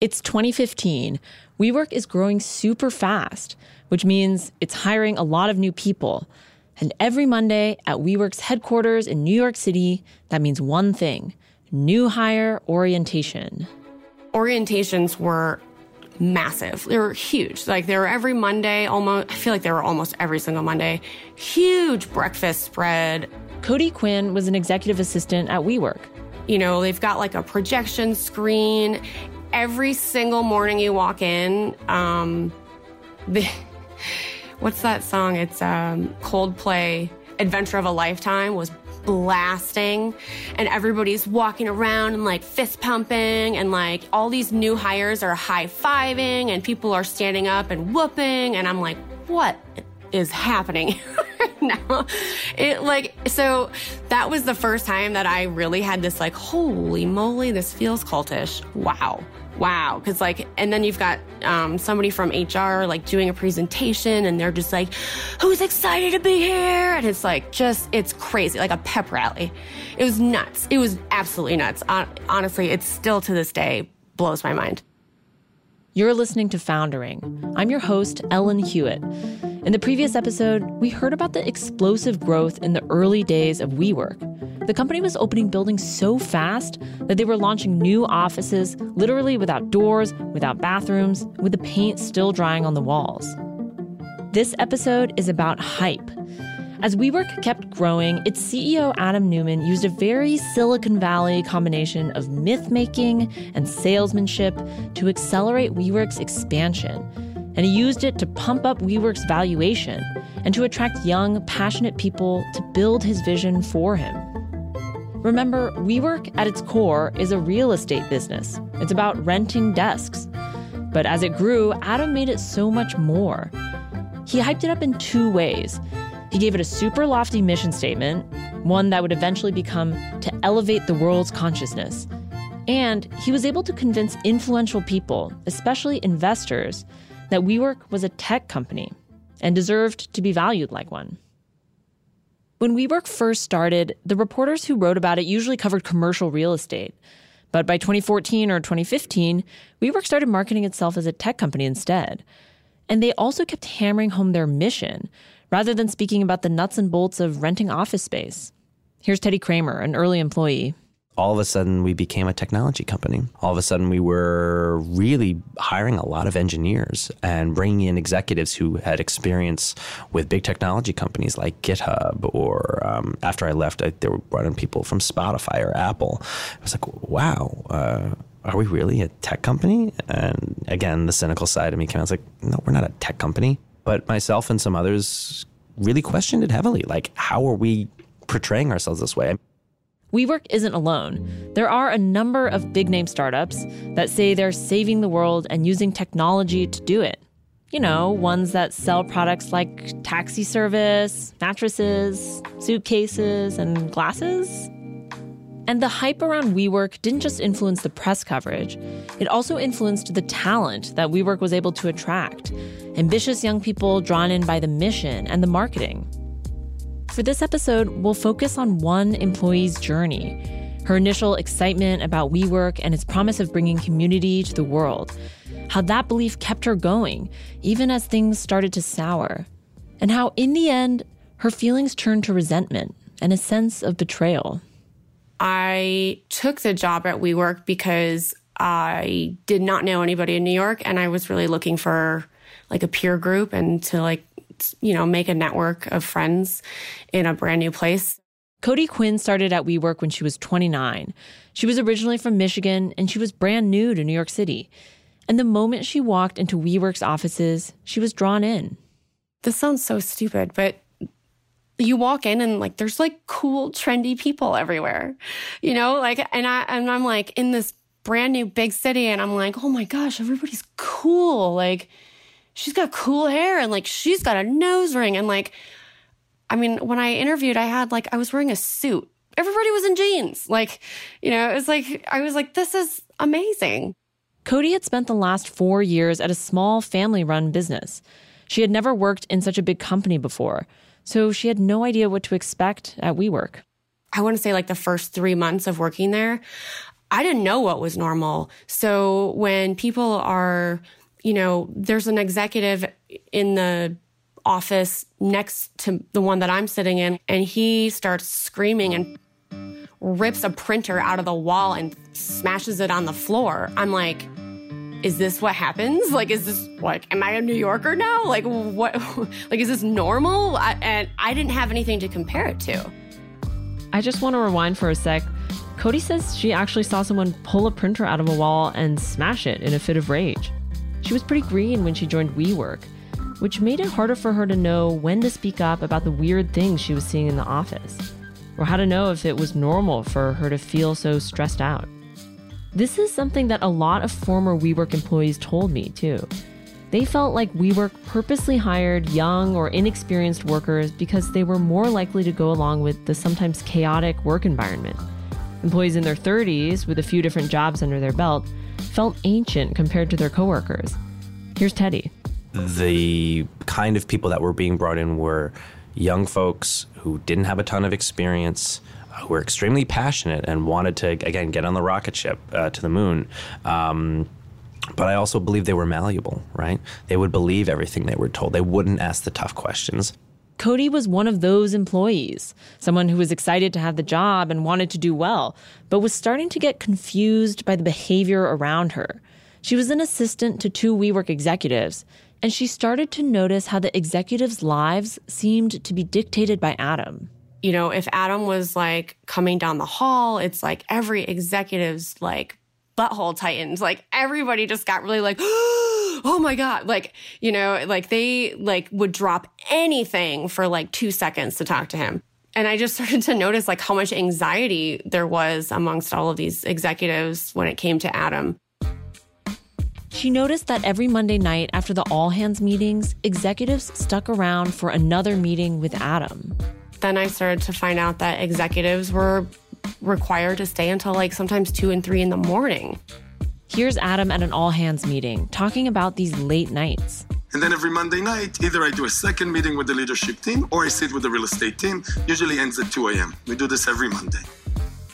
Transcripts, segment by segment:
It's 2015. WeWork is growing super fast, which means it's hiring a lot of new people. And every Monday at WeWork's headquarters in New York City, that means one thing new hire orientation. Orientations were massive. They were huge. Like they were every Monday, almost, I feel like they were almost every single Monday. Huge breakfast spread. Cody Quinn was an executive assistant at WeWork. You know, they've got like a projection screen. Every single morning you walk in, um, the, what's that song? It's um, Coldplay, Adventure of a Lifetime was blasting and everybody's walking around and like fist pumping and like all these new hires are high fiving and people are standing up and whooping and I'm like, what is happening now? It like so that was the first time that I really had this like, holy moly, this feels cultish. Wow wow. Cause like, and then you've got um, somebody from HR like doing a presentation and they're just like, who's excited to be here? And it's like, just, it's crazy, like a pep rally. It was nuts. It was absolutely nuts. honestly, it's still to this day blows my mind. You're listening to Foundering. I'm your host, Ellen Huet. In the previous episode, we heard about the explosive growth in the early days of WeWork. The company was opening buildings so fast that they were launching new offices, literally without doors, without bathrooms, with the paint still drying on the walls. This episode is about hype. As WeWork kept growing, its CEO Adam Neumann used a very Silicon Valley combination of myth making and salesmanship to accelerate WeWork's expansion and he used it to pump up WeWork's valuation and to attract young, passionate people to build his vision for him. Remember, WeWork at its core is a real estate business. It's about renting desks. But as it grew, Adam made it so much more. He hyped it up in two ways. He gave it a super lofty mission statement, one that would eventually become to elevate the world's consciousness. And he was able to convince influential people, especially investors, that WeWork was a tech company and deserved to be valued like one. When WeWork first started, the reporters who wrote about it usually covered commercial real estate. But by 2014 or 2015, WeWork started marketing itself as a tech company instead. And they also kept hammering home their mission rather than speaking about the nuts and bolts of renting office space. Here's Teddy Kramer, an early employee all of a sudden we became a technology company. All of a sudden we were really hiring a lot of engineers and bringing in executives who had experience with big technology companies like GitHub or um, after I left, I, they were brought in people from Spotify or Apple. I was like, wow. Uh, are we really a tech company? And again, the cynical side of me came out. Was like, no, we're not a tech company. But myself and some others really questioned it heavily. Like, how are we portraying ourselves this way? WeWork isn't alone. There are a number of big name startups that say they're saving the world and using technology to do it. You know, ones that sell products like taxi service, mattresses, suitcases, and glasses. And the hype around WeWork didn't just influence the press coverage, it also influenced the talent that WeWork was able to attract ambitious young people drawn in by the mission and the marketing. For this episode, we'll focus on one employee's journey her initial excitement about WeWork and its promise of bringing community to the world, how that belief kept her going, even as things started to sour, and how, in the end, her feelings turned to resentment and a sense of betrayal. I took the job at WeWork because I did not know anybody in New York and I was really looking for like a peer group and to like you know, make a network of friends in a brand new place. Cody Quinn started at WeWork when she was 29. She was originally from Michigan and she was brand new to New York City. And the moment she walked into WeWork's offices, she was drawn in. This sounds so stupid, but you walk in and like there's like cool trendy people everywhere. You know, like and I and I'm like in this brand new big city and I'm like, "Oh my gosh, everybody's cool." Like she's got cool hair and like she's got a nose ring and like I mean, when I interviewed, I had like I was wearing a suit. Everybody was in jeans. Like, you know, it was like I was like, this is amazing. Cody had spent the last four years at a small family run business. She had never worked in such a big company before, so she had no idea what to expect at WeWork. I want to say like the first three months of working there, I didn't know what was normal. So when people are, you know, there's an executive in the office next to the one that I'm sitting in, and he starts screaming and rips a printer out of the wall and smashes it on the floor. I'm like, is this what happens? Like, is this like, am I a New Yorker now? Like, what, like, is this normal? I, and I didn't have anything to compare it to. I just want to rewind for a sec. Cody says she actually saw someone pull a printer out of a wall and smash it in a fit of rage. She was pretty green when she joined WeWork, which made it harder for her to know when to speak up about the weird things she was seeing in the office, or how to know if it was normal for her to feel so stressed out. This is something that a lot of former WeWork employees told me, too. They felt like WeWork purposely hired young or inexperienced workers because they were more likely to go along with the sometimes chaotic work environment. Employees in their 30s, with a few different jobs under their belt, felt ancient compared to their coworkers. Here's Teddy. The kind of people that were being brought in were young folks who didn't have a ton of experience, who were extremely passionate and wanted to again get on the rocket ship uh, to the moon. Um, but I also believe they were malleable, right? They would believe everything they were told. They wouldn't ask the tough questions. Cody was one of those employees, someone who was excited to have the job and wanted to do well, but was starting to get confused by the behavior around her. She was an assistant to two WeWork executives, and she started to notice how the executives' lives seemed to be dictated by Adam you know, if Adam was like coming down the hall, it's like every executive's like butthole tightens. Like everybody just got really like, oh, oh my God. Like, you know, like they like would drop anything for like two seconds to talk to him. And I just started to notice like how much anxiety there was amongst all of these executives when it came to Adam. She noticed that every Monday night after the all hands meetings, executives stuck around for another meeting with Adam then I started to find out that executives were required to stay until like sometimes two and three in the morning. Here's Adam at an all hands meeting talking about these late nights. And then every Monday night, either I do a second meeting with the leadership team or I sit with the real estate team. Usually ends at 2 a.m. We do this every Monday.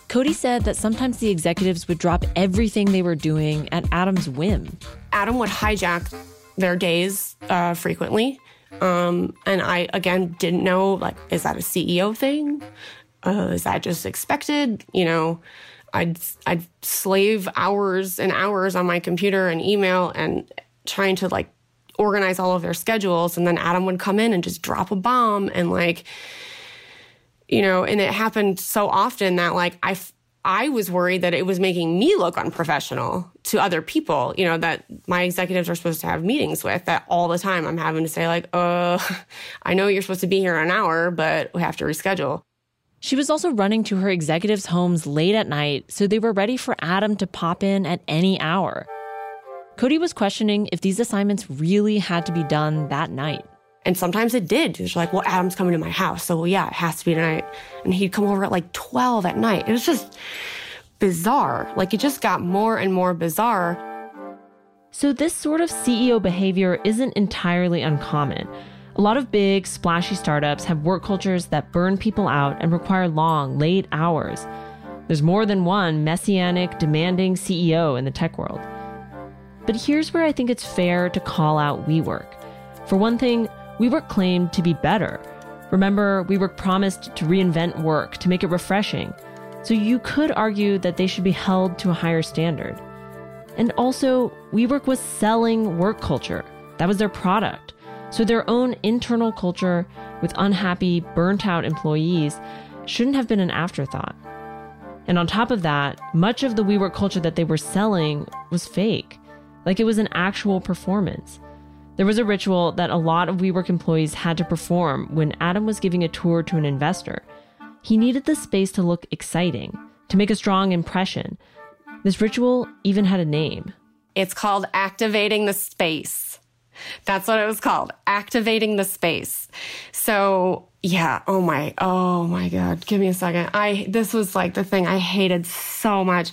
Cody said that sometimes the executives would drop everything they were doing at Adam's whim. Adam would hijack their days uh, frequently. Um, and I, again, didn't know, like, is that a CEO thing? Uh, is that just expected? You know, I'd, I'd slave hours and hours on my computer and email and trying to like organize all of their schedules. And then Adam would come in and just drop a bomb and like, you know, and it happened so often that like I, I was worried that it was making me look unprofessional to other people, you know, that my executives are supposed to have meetings with that all the time I'm having to say like, uh, I know you're supposed to be here an hour, but we have to reschedule. She was also running to her executives' homes late at night, so they were ready for Adam to pop in at any hour. Cody was questioning if these assignments really had to be done that night. And sometimes it did. She's like, well, Adam's coming to my house. So, well, yeah, it has to be tonight. And he'd come over at like 12 at night. It was just bizarre. Like it just got more and more bizarre. So, this sort of CEO behavior isn't entirely uncommon. A lot of big, splashy startups have work cultures that burn people out and require long, late hours. There's more than one messianic, demanding CEO in the tech world. But here's where I think it's fair to call out WeWork. For one thing, WeWork claimed to be better. Remember, WeWork promised to reinvent work, to make it refreshing. So you could argue that they should be held to a higher standard. And also, WeWork was selling work culture. That was their product. So their own internal culture with unhappy, burnt out employees shouldn't have been an afterthought. And on top of that, much of the WeWork culture that they were selling was fake, like it was an actual performance. There was a ritual that a lot of WeWork employees had to perform when Adam was giving a tour to an investor. He needed the space to look exciting, to make a strong impression. This ritual even had a name. It's called activating the space. That's what it was called, activating the space. So, yeah, oh my, oh my God, give me a second. I, this was like the thing I hated so much.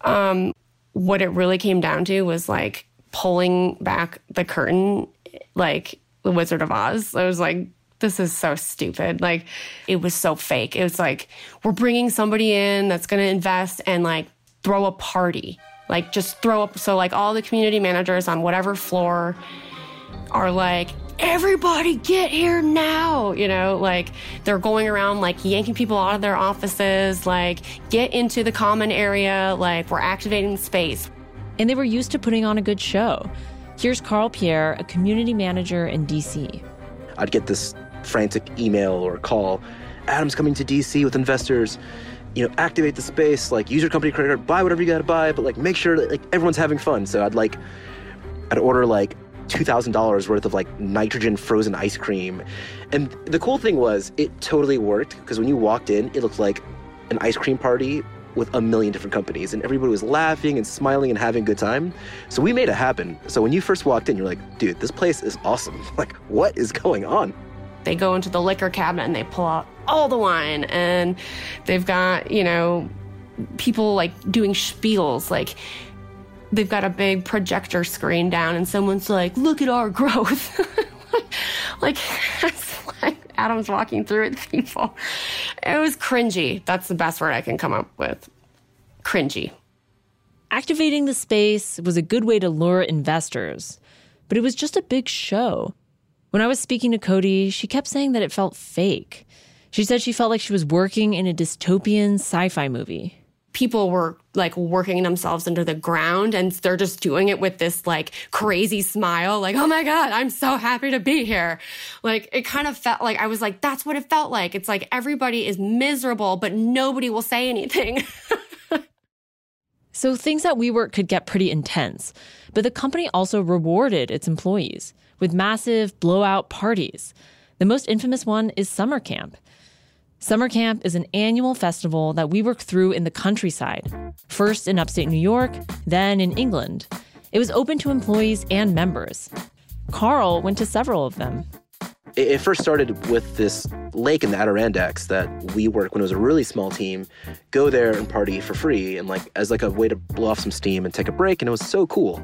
Um, what it really came down to was like pulling back the curtain like the Wizard of Oz. I was like, this is so stupid. Like, it was so fake. It was like, we're bringing somebody in that's going to invest and like throw a party. Like just throw up so like all the community managers on whatever floor are like everybody get here now you know? Like they're going around like yanking people out of their offices like get into the common area like we're activating space. And they were used to putting on a good show. Here's carl pierre a community manager in dc i'd get this frantic email or call adam's coming to dc with investors you know activate the space like use your company credit card buy whatever you gotta buy but like make sure that like everyone's having fun so i'd like i'd order like $2,000 worth of like nitrogen frozen ice cream. And the cool thing was, it totally worked because when you walked in, it looked like an ice cream party with a million different companies and everybody was laughing and smiling and having a good time. So we made it happen. So when you first walked in, you're like, dude, this place is awesome. Like, what is going on? They go into the liquor cabinet and they pull out all the wine and they've got, you know, people like doing spiels like they've got a big projector screen down and someone's like, look at our growth. like, like Adam's walking through it people. It was cringy. That's the best word I can come up with. Cringy. Activating the space was a good way to lure investors, but it was just a big show. When I was speaking to Cody, she kept saying that it felt fake. She said she felt like she was working in a dystopian sci fi movie. People were like working themselves into the ground and they're just doing it with this like crazy smile like oh my god i'm so happy to be here. Like it kind of felt like i was like that's what it felt like. It's like everybody is miserable but nobody will say anything. So things at WeWork could get pretty intense but the company also rewarded its employees with massive blowout parties the most infamous one is summer camp Summer Camp is an annual festival that WeWork threw in the countryside, first in upstate New York, then in England. It was open to employees and members. Carl went to several of them it first started with this lake in the Adirondacks that WeWork when it was a really small team go there and party for free and like as like a way to blow off some steam and take a break and it was so cool.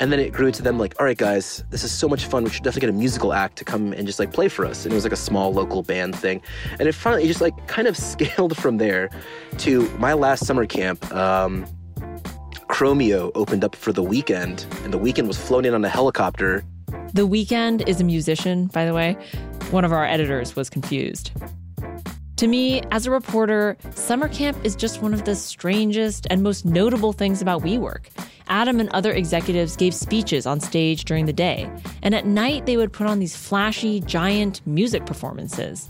And then it grew to them like all right guys this is so much fun. We should definitely get a musical act to come and just like play for us. And it was like a small local band thing. And it finally it just like kind of scaled from there to my last summer camp um, Chromeo opened up for the Weeknd, and the Weeknd was flown in on a helicopter the Weeknd is a musician, by the way. One of our editors was confused. To me, as a reporter, summer camp is just one of the strangest and most notable things about WeWork. Adam and other executives gave speeches on stage during the day, and at night they would put on these flashy, giant music performances.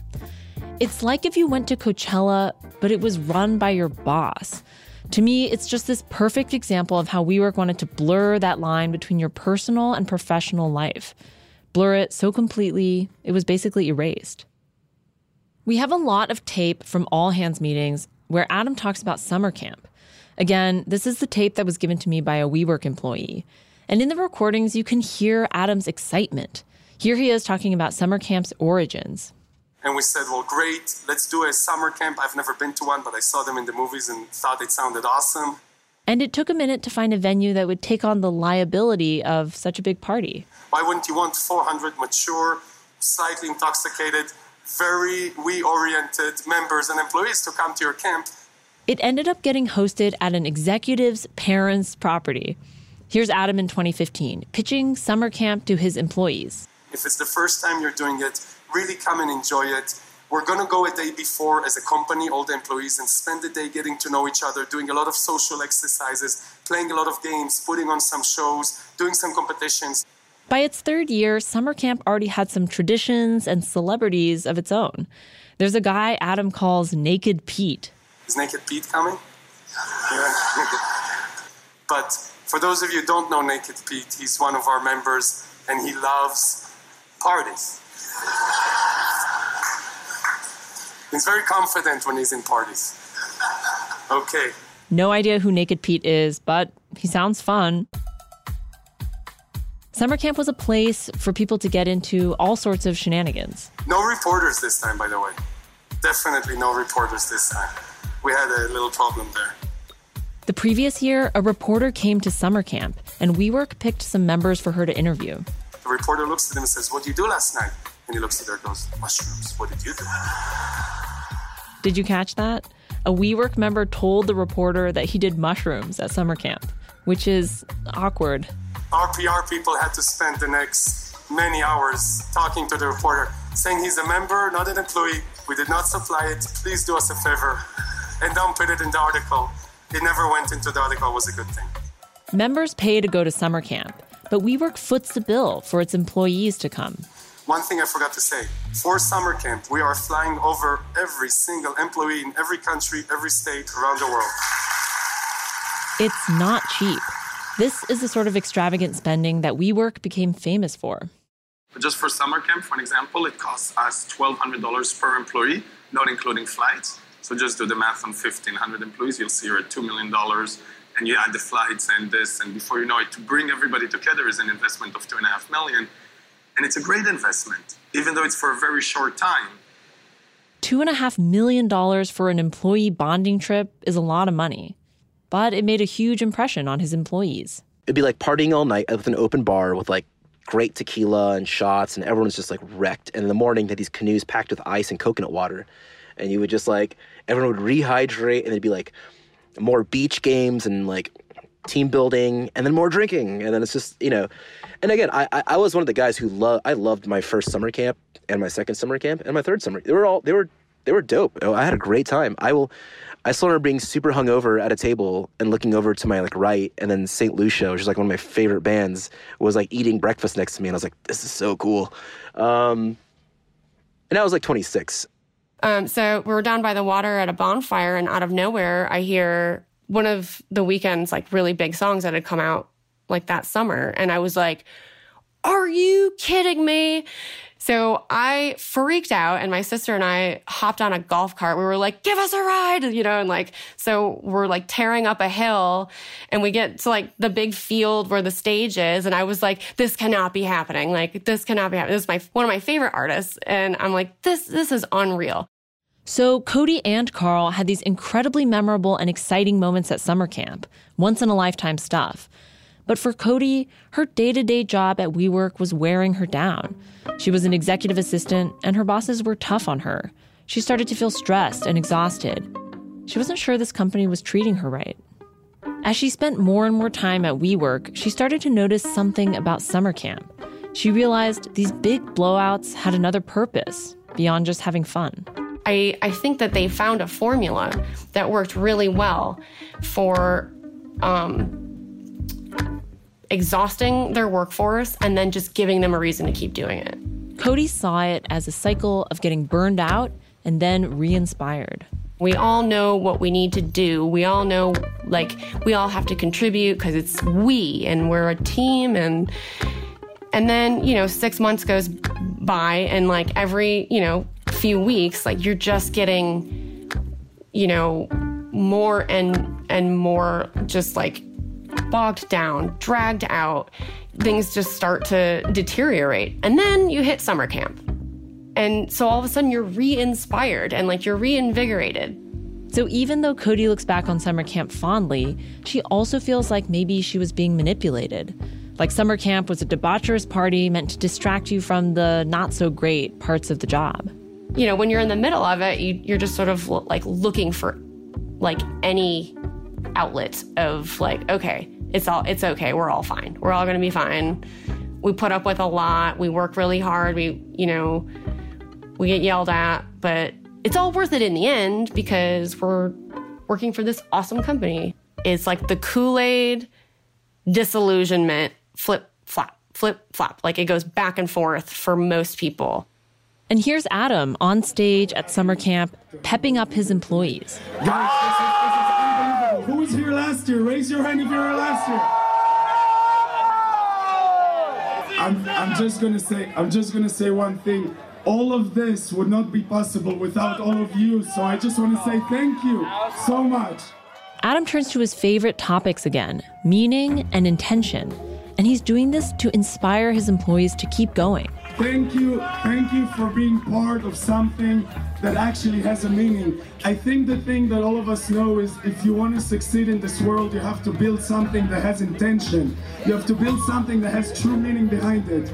It's like if you went to Coachella, but it was run by your boss. To me, it's just this perfect example of how WeWork wanted to blur that line between your personal and professional life. Blur it so completely, it was basically erased. We have a lot of tape from all hands meetings where Adam talks about summer camp. Again, this is the tape that was given to me by a WeWork employee. And in the recordings, you can hear Adam's excitement. Here he is talking about summer camp's origins. And we said, well, great, let's do a summer camp. I've never been to one, but I saw them in the movies and thought it sounded awesome. And it took a minute to find a venue that would take on the liability of such a big party. Why wouldn't you want 400 mature, slightly intoxicated, very we oriented members and employees to come to your camp? It ended up getting hosted at an executive's parents' property. Here's Adam in 2015 pitching summer camp to his employees. If it's the first time you're doing it, really come and enjoy it. We're going to go a day before as a company, all the employees, and spend the day getting to know each other, doing a lot of social exercises, playing a lot of games, putting on some shows, doing some competitions. By its third year, summer camp already had some traditions and celebrities of its own. There's a guy Adam calls Naked Pete. Is Naked Pete coming? Yeah. but for those of you who don't know Naked Pete, he's one of our members and he loves parties. He's very confident when he's in parties. Okay. No idea who Naked Pete is, but he sounds fun. Summer camp was a place for people to get into all sorts of shenanigans. No reporters this time, by the way. Definitely no reporters this time. We had a little problem there. The previous year, a reporter came to summer camp, and WeWork picked some members for her to interview. The reporter looks at him and says, What did you do last night? And he looks at her and goes, Mushrooms, what did you do? Did you catch that? a WeWork member told the reporter that he did mushrooms at summer camp, which is awkward. Our PR people had to spend the next many hours talking to the reporter, saying he's a member, not an employee. We did not supply it. Please do us a favor and don't put it in the article. It never went into the article, was a good thing. Members pay to go to summer camp, but WeWork foots the bill for its employees to come. One thing I forgot to say for summer camp, we are flying over every single employee in every country, every state around the world. It's not cheap. This is the sort of extravagant spending that WeWork became famous for. Just for summer camp, for an example, it costs us $1,200 per employee, not including flights. So just do the math on 1,500 employees, you'll see you're at $2 million. And you add the flights and this, and before you know it, to bring everybody together is an investment of two and a half million. And it's a great investment, even though it's for a very short time. Two and a half million dollars for an employee bonding trip is a lot of money, but it made a huge impression on his employees. It'd be like partying all night with an open bar with like great tequila and shots, and everyone's just like wrecked. And in the morning, they had these canoes packed with ice and coconut water. And you would just like, everyone would rehydrate, and it'd be like more beach games and like team building, and then more drinking. And then it's just, you know, and again, I, I was one of the guys who love. I loved my first summer camp and my second summer camp and my third summer. They were all they were they were dope. I had a great time. I will. I still remember being super hungover at a table and looking over to my like right, and then Saint Lucia, which is like one of my favorite bands, was like eating breakfast next to me, and I was like, "This is so cool." Um, and I was like 26. Um, so we were down by the water at a bonfire, and out of nowhere, I hear one of the Weeknd's, like really big songs that had come out like that summer. And I was like, are you kidding me? So I freaked out and my sister and I hopped on a golf cart. We were like, give us a ride, you know, and like, so we're like tearing up a hill and we get to like the big field where the stage is. And I was like, this cannot be happening. Like, this cannot be happening. This is my, one of my favorite artists. And I'm like, this, this is unreal. So Cody and Carl had these incredibly memorable and exciting moments at summer camp, once in a lifetime stuff. But for Cody, her day to day job at WeWork was wearing her down. She was an executive assistant, and her bosses were tough on her. She started to feel stressed and exhausted. She wasn't sure this company was treating her right. As she spent more and more time at WeWork, she started to notice something about summer camp. She realized these big blowouts had another purpose beyond just having fun. I, I think that they found a formula that worked really well for um, exhausting their workforce and then just giving them a reason to keep doing it. Cody saw it as a cycle of getting burned out and then re inspired. We all know what we need to do. We all know, like, we all have to contribute because it's we and we're a team. And, and then, you know, six months goes by and, like, every, you know, few weeks, like, you're just getting, you know, more and, and more just like bogged down, dragged out. Things just start to deteriorate. And then you hit summer camp. And so all of a sudden you're re inspired and like you're reinvigorated. So even though Cody looks back on summer camp fondly, she also feels like maybe she was being manipulated. Like summer camp was a debaucherous party meant to distract you from the not so great parts of the job. You know, when you're in the middle of it, you, you're just sort of like looking for like any outlet of like, okay, it's all it's okay. We're all fine. We're all going to be fine. We put up with a lot. We work really hard. We, you know, we get yelled at, but it's all worth it in the end because we're working for this awesome company. It's like the Kool-Aid disillusionment flip flop flip flop. Like it goes back and forth for most people. And here's Adam on stage at summer camp, pepping up his employees. Guys, who was here last year? Raise your hand if you were last year. I'm, I'm just gonna say I'm just gonna say one thing. All of this would not be possible without all of you. So I just want to say thank you so much. Adam turns to his favorite topics again meaning and intention. And he's doing this to inspire his employees to keep going. Thank you. Thank you for being part of something that actually has a meaning. I think the thing that all of us know is if you want to succeed in this world, you have to build something that has intention. You have to build something that has true meaning behind it.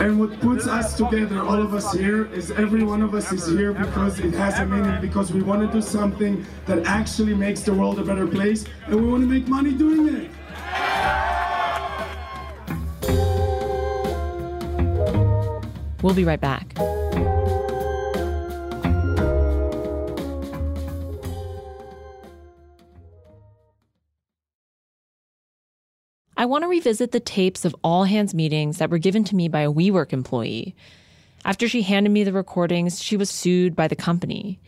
And what puts us together, all of us here, is every one of us is here because it has a meaning, because we want to do something that actually makes the world a better place, and we want to make money doing it. We'll be right back. I want to revisit the tapes of all hands meetings that were given to me by a WeWork employee. After she handed me the recordings, she was sued by the company.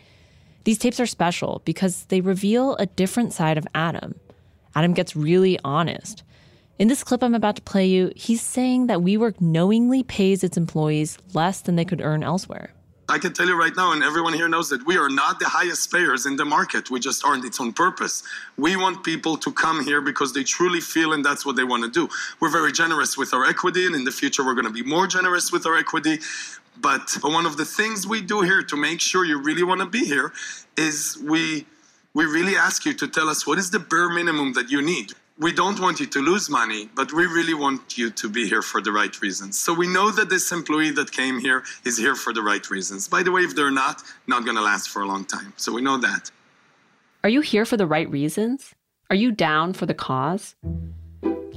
These tapes are special because they reveal a different side of Adam. Adam gets really honest. In this clip I'm about to play you, he's saying that WeWork knowingly pays its employees less than they could earn elsewhere. I can tell you right now, and everyone here knows that we are not the highest payers in the market. We just aren't. It's on purpose. We want people to come here because they truly feel and that's what they want to do. We're very generous with our equity, and in the future, we're going to be more generous with our equity. But one of the things we do here to make sure you really want to be here is we we really ask you to tell us what is the bare minimum that you need we don't want you to lose money, but we really want you to be here for the right reasons. So we know that this employee that came here is here for the right reasons. By the way, if they're not, not going to last for a long time. So we know that. Are you here for the right reasons? Are you down for the cause?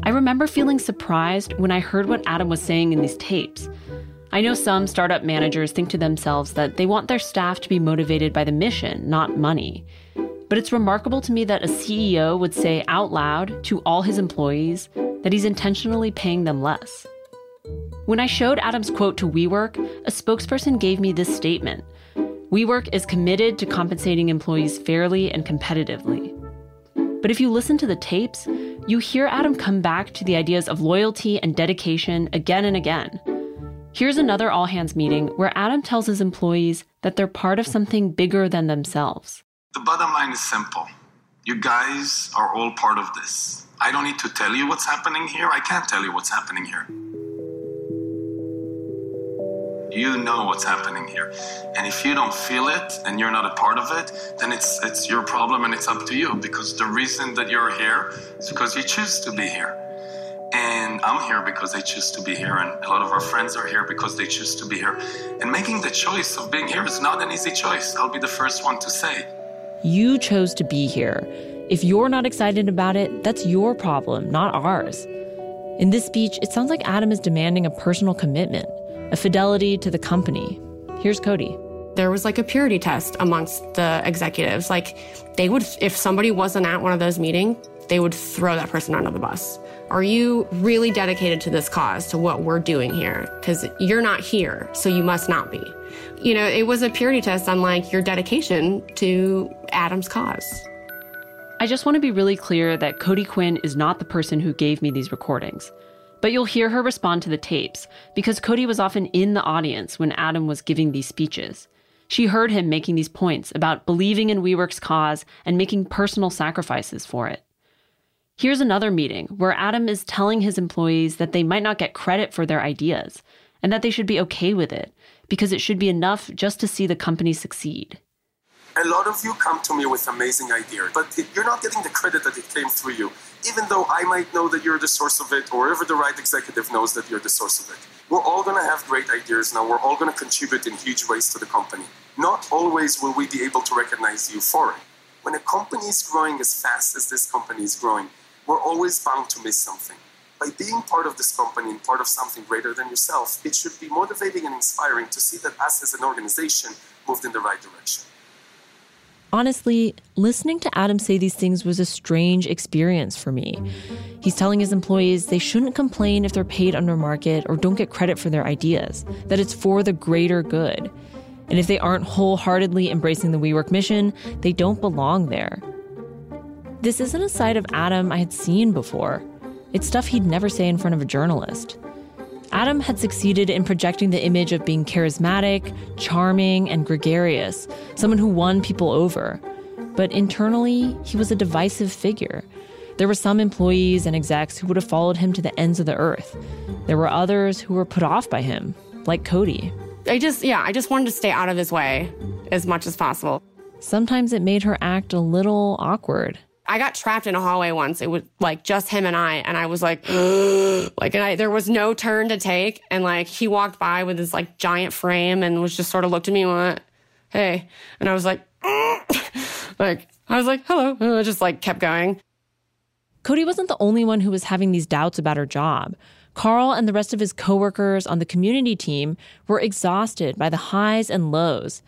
I remember feeling surprised when I heard what Adam was saying in these tapes. I know some startup managers think to themselves that they want their staff to be motivated by the mission, not money. But it's remarkable to me that a CEO would say out loud to all his employees that he's intentionally paying them less. When I showed Adam's quote to WeWork, a spokesperson gave me this statement WeWork is committed to compensating employees fairly and competitively. But if you listen to the tapes, you hear Adam come back to the ideas of loyalty and dedication again and again. Here's another all hands meeting where Adam tells his employees that they're part of something bigger than themselves. The bottom line is simple. You guys are all part of this. I don't need to tell you what's happening here. I can't tell you what's happening here. You know what's happening here. And if you don't feel it and you're not a part of it, then it's it's your problem and it's up to you because the reason that you're here is because you choose to be here. And I'm here because I choose to be here, and a lot of our friends are here because they choose to be here. And making the choice of being here is not an easy choice. I'll be the first one to say. You chose to be here. If you're not excited about it, that's your problem, not ours. In this speech, it sounds like Adam is demanding a personal commitment, a fidelity to the company. Here's Cody. There was like a purity test amongst the executives. Like, they would, if somebody wasn't at one of those meetings, they would throw that person under the bus. Are you really dedicated to this cause, to what we're doing here? Because you're not here, so you must not be. You know, it was a purity test on like your dedication to Adam's cause. I just want to be really clear that Cody Quinn is not the person who gave me these recordings. But you'll hear her respond to the tapes because Cody was often in the audience when Adam was giving these speeches. She heard him making these points about believing in WeWork's cause and making personal sacrifices for it. Here's another meeting where Adam is telling his employees that they might not get credit for their ideas and that they should be okay with it because it should be enough just to see the company succeed. A lot of you come to me with amazing ideas, but you're not getting the credit that it came through you, even though I might know that you're the source of it, or even the right executive knows that you're the source of it. We're all going to have great ideas now. We're all going to contribute in huge ways to the company. Not always will we be able to recognize you for it. When a company is growing as fast as this company is growing, we're always bound to miss something. By being part of this company and part of something greater than yourself, it should be motivating and inspiring to see that us as an organization moved in the right direction. Honestly, listening to Adam say these things was a strange experience for me. He's telling his employees they shouldn't complain if they're paid under market or don't get credit for their ideas, that it's for the greater good. And if they aren't wholeheartedly embracing the WeWork mission, they don't belong there. This isn't a side of Adam I had seen before. It's stuff he'd never say in front of a journalist. Adam had succeeded in projecting the image of being charismatic, charming, and gregarious, someone who won people over. But internally, he was a divisive figure. There were some employees and execs who would have followed him to the ends of the earth. There were others who were put off by him, like Cody. I just, yeah, I just wanted to stay out of his way as much as possible. Sometimes it made her act a little awkward. I got trapped in a hallway once. It was like just him and I, and I was like, like, and I, there was no turn to take. And like, he walked by with his like giant frame and was just sort of looked at me and went, Hey. And I was like, like, I was like, hello. And I just like kept going. Cody wasn't the only one who was having these doubts about her job. Carl and the rest of his coworkers on the community team were exhausted by the highs and lows.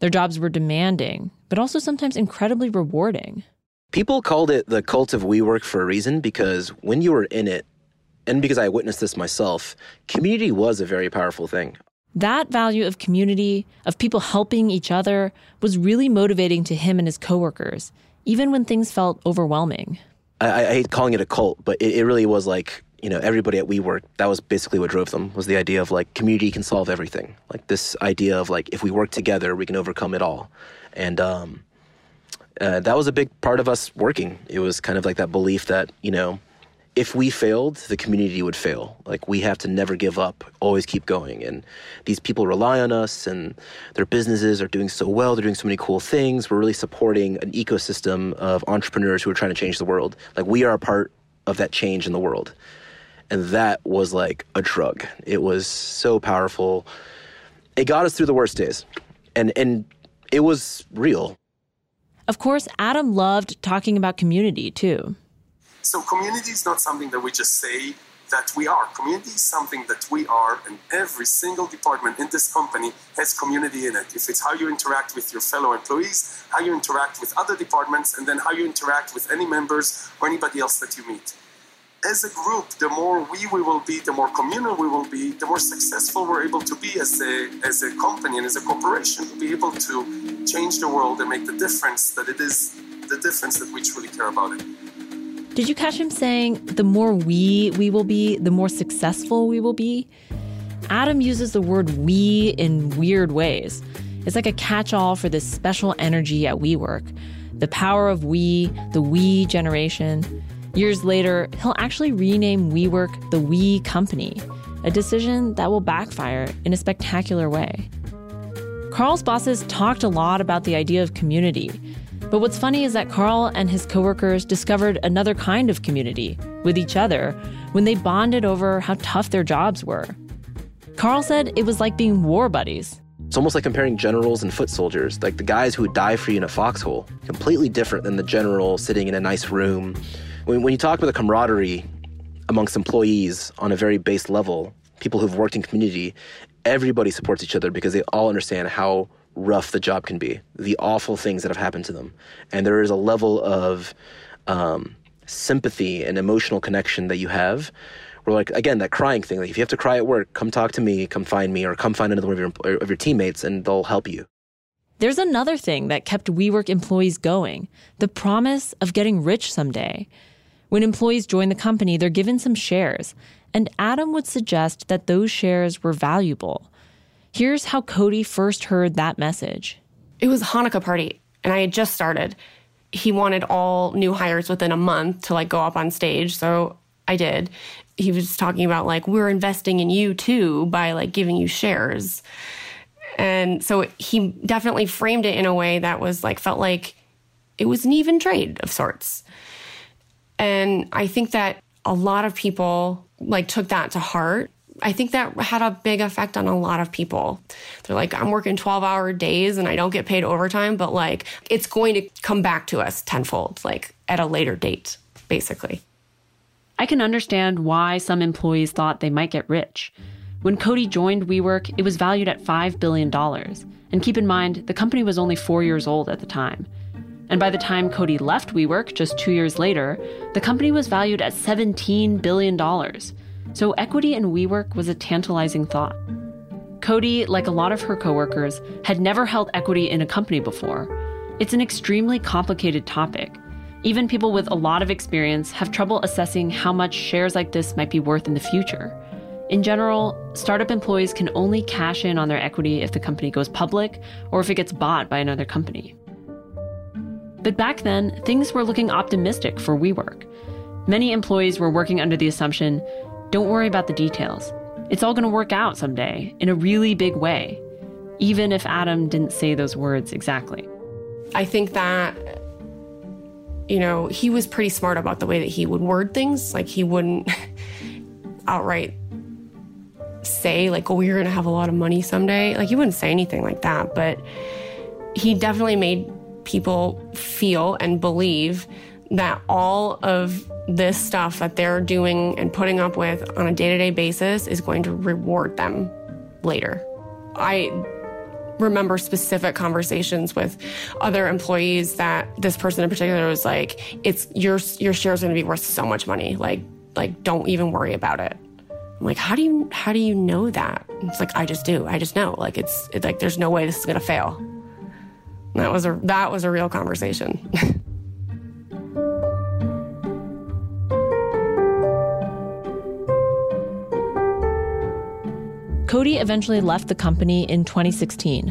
Their jobs were demanding, but also sometimes incredibly rewarding. People called it the cult of WeWork for a reason because when you were in it, and because I witnessed this myself, community was a very powerful thing. That value of community, of people helping each other, was really motivating to him and his coworkers, even when things felt overwhelming. I, I hate calling it a cult, but it, it really was like you know everybody at WeWork. That was basically what drove them was the idea of like community can solve everything. Like this idea of like if we work together, we can overcome it all, and um, uh, that was a big part of us working. It was kind of like that belief that you know if we failed, the community would fail. Like we have to never give up, always keep going. And these people rely on us, and their businesses are doing so well. They're doing so many cool things. We're really supporting an ecosystem of entrepreneurs who are trying to change the world. Like we are a part of that change in the world. And that was like a drug. It was so powerful. It got us through the worst days. And and it was real. Of course, Adam loved talking about community too. So community is not something that we just say that we are. Community is something that we are, and every single department in this company has community in it. If it's how you interact with your fellow employees, how you interact with other departments, and then how you interact with any members or anybody else that you meet. As a group, the more we, we will be, the more communal we will be, the more successful we're able to be as a, as a company and as a corporation to be able to change the world and make the difference that it is the difference that we truly care about it. Did you catch him saying the more we we will be, the more successful we will be? Adam uses the word we in weird ways. It's like a catch-all for this special energy at WeWork. The power of we, the we generation. Years later, he'll actually rename WeWork the We Company, a decision that will backfire in a spectacular way. Carl's bosses talked a lot about the idea of community, but what's funny is that Carl and his coworkers discovered another kind of community with each other when they bonded over how tough their jobs were. Carl said it was like being war buddies. It's almost like comparing generals and foot soldiers, like the guys who would die for you in a foxhole, completely different than the general sitting in a nice room. When, when you talk about the camaraderie amongst employees on a very base level, people who've worked in community, everybody supports each other because they all understand how rough the job can be, the awful things that have happened to them. And there is a level of um, sympathy and emotional connection that you have. Where, like, again, that crying thing, like, if you have to cry at work, come talk to me, come find me, or come find another one of your, of your teammates, and they'll help you. There's another thing that kept WeWork employees going the promise of getting rich someday. When employees join the company, they're given some shares, and Adam would suggest that those shares were valuable. Here's how Cody first heard that message. It was Hanukkah party, and I had just started. He wanted all new hires within a month to like go up on stage, so I did. He was talking about like we're investing in you too by like giving you shares. And so he definitely framed it in a way that was like felt like it was an even trade of sorts. And I think that a lot of people like took that to heart I think that had a big effect on a lot of people. They're like, I'm working 12 hour days and I don't get paid overtime, but like it's going to come back to us tenfold, like at a later date, basically. I can understand why some employees thought they might get rich. When Cody joined WeWork, it was valued at $5 billion. And keep in mind, the company was only four years old at the time. And by the time Cody left WeWork just two years later, the company was valued at $17 billion. So equity in WeWork was a tantalizing thought. Cody, like a lot of her coworkers, had never held equity in a company before. It's an extremely complicated topic. Even people with a lot of experience have trouble assessing how much shares like this might be worth in the future. In general, startup employees can only cash in on their equity if the company goes public or if it gets bought by another company. But back then, things were looking optimistic for WeWork. Many employees were working under the assumption don't worry about the details. It's all going to work out someday in a really big way, even if Adam didn't say those words exactly. I think that you know, he was pretty smart about the way that he would word things. Like he wouldn't outright say like, "Oh, you're going to have a lot of money someday." Like he wouldn't say anything like that, but he definitely made people feel and believe that all of this stuff that they're doing and putting up with on a day-to-day basis is going to reward them later. I remember specific conversations with other employees that this person in particular was like, "It's your your shares going to be worth so much money. Like, like don't even worry about it." I'm like, "How do you how do you know that?" It's like, "I just do. I just know. Like, it's, it's like there's no way this is going to fail." That was a that was a real conversation. Cody eventually left the company in 2016.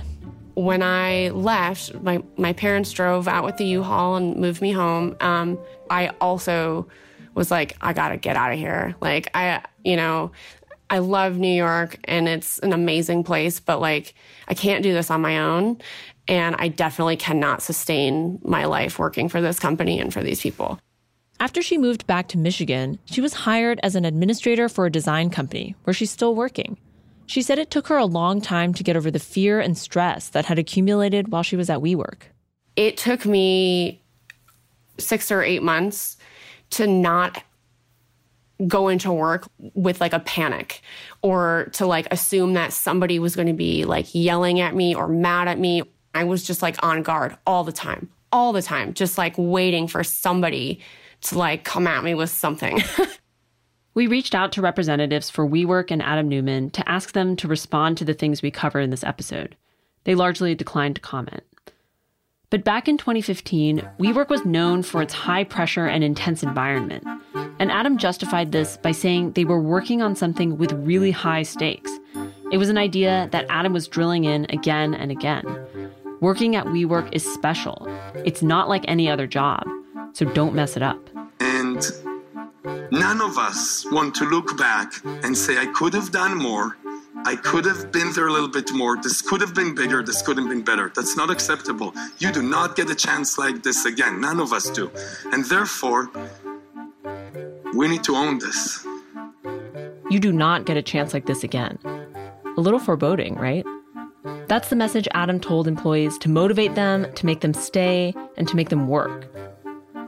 When I left, my, my parents drove out with the U-Haul and moved me home. Um, I also was like, I gotta get out of here. Like, I, you know, I love New York and it's an amazing place, but like, I can't do this on my own. And I definitely cannot sustain my life working for this company and for these people. After she moved back to Michigan, she was hired as an administrator for a design company where she's still working. She said it took her a long time to get over the fear and stress that had accumulated while she was at WeWork. It took me six or eight months to not go into work with like a panic or to like assume that somebody was going to be like yelling at me or mad at me. I was just like on guard all the time, all the time, just like waiting for somebody to like come at me with something. We reached out to representatives for WeWork and Adam Neumann to ask them to respond to the things we cover in this episode. They largely declined to comment. But back in 2015, WeWork was known for its high pressure and intense environment. And Adam justified this by saying they were working on something with really high stakes. It was an idea that Adam was drilling in again and again. Working at WeWork is special. It's not like any other job, so don't mess it up. And None of us want to look back and say, I could have done more. I could have been there a little bit more. This could have been bigger. This could have been better. That's not acceptable. You do not get a chance like this again. None of us do. And therefore, we need to own this. You do not get a chance like this again. A little foreboding, right? That's the message Adam told employees to motivate them, to make them stay, and to make them work.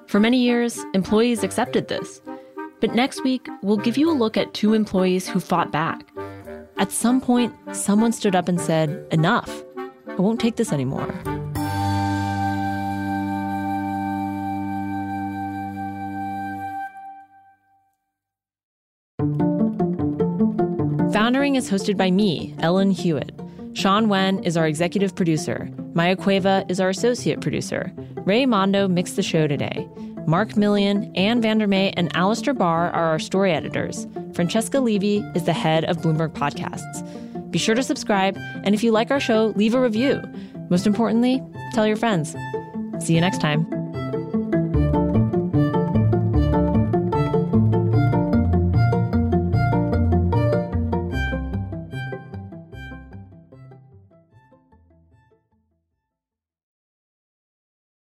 For many years, employees accepted this. But next week, we'll give you a look at two employees who fought back. At some point, someone stood up and said, Enough. I won't take this anymore. Foundering is hosted by me, Ellen Huet. Shawn Wen is our executive producer. Maya Cueva is our associate producer. Ray Mondo mixed the show today. Mark Millian, Anne VanderMey, and Alistair Barr are our story editors. Francesca Levy is the head of Bloomberg Podcasts. Be sure to subscribe, and if you like our show, leave a review. Most importantly, tell your friends. See you next time.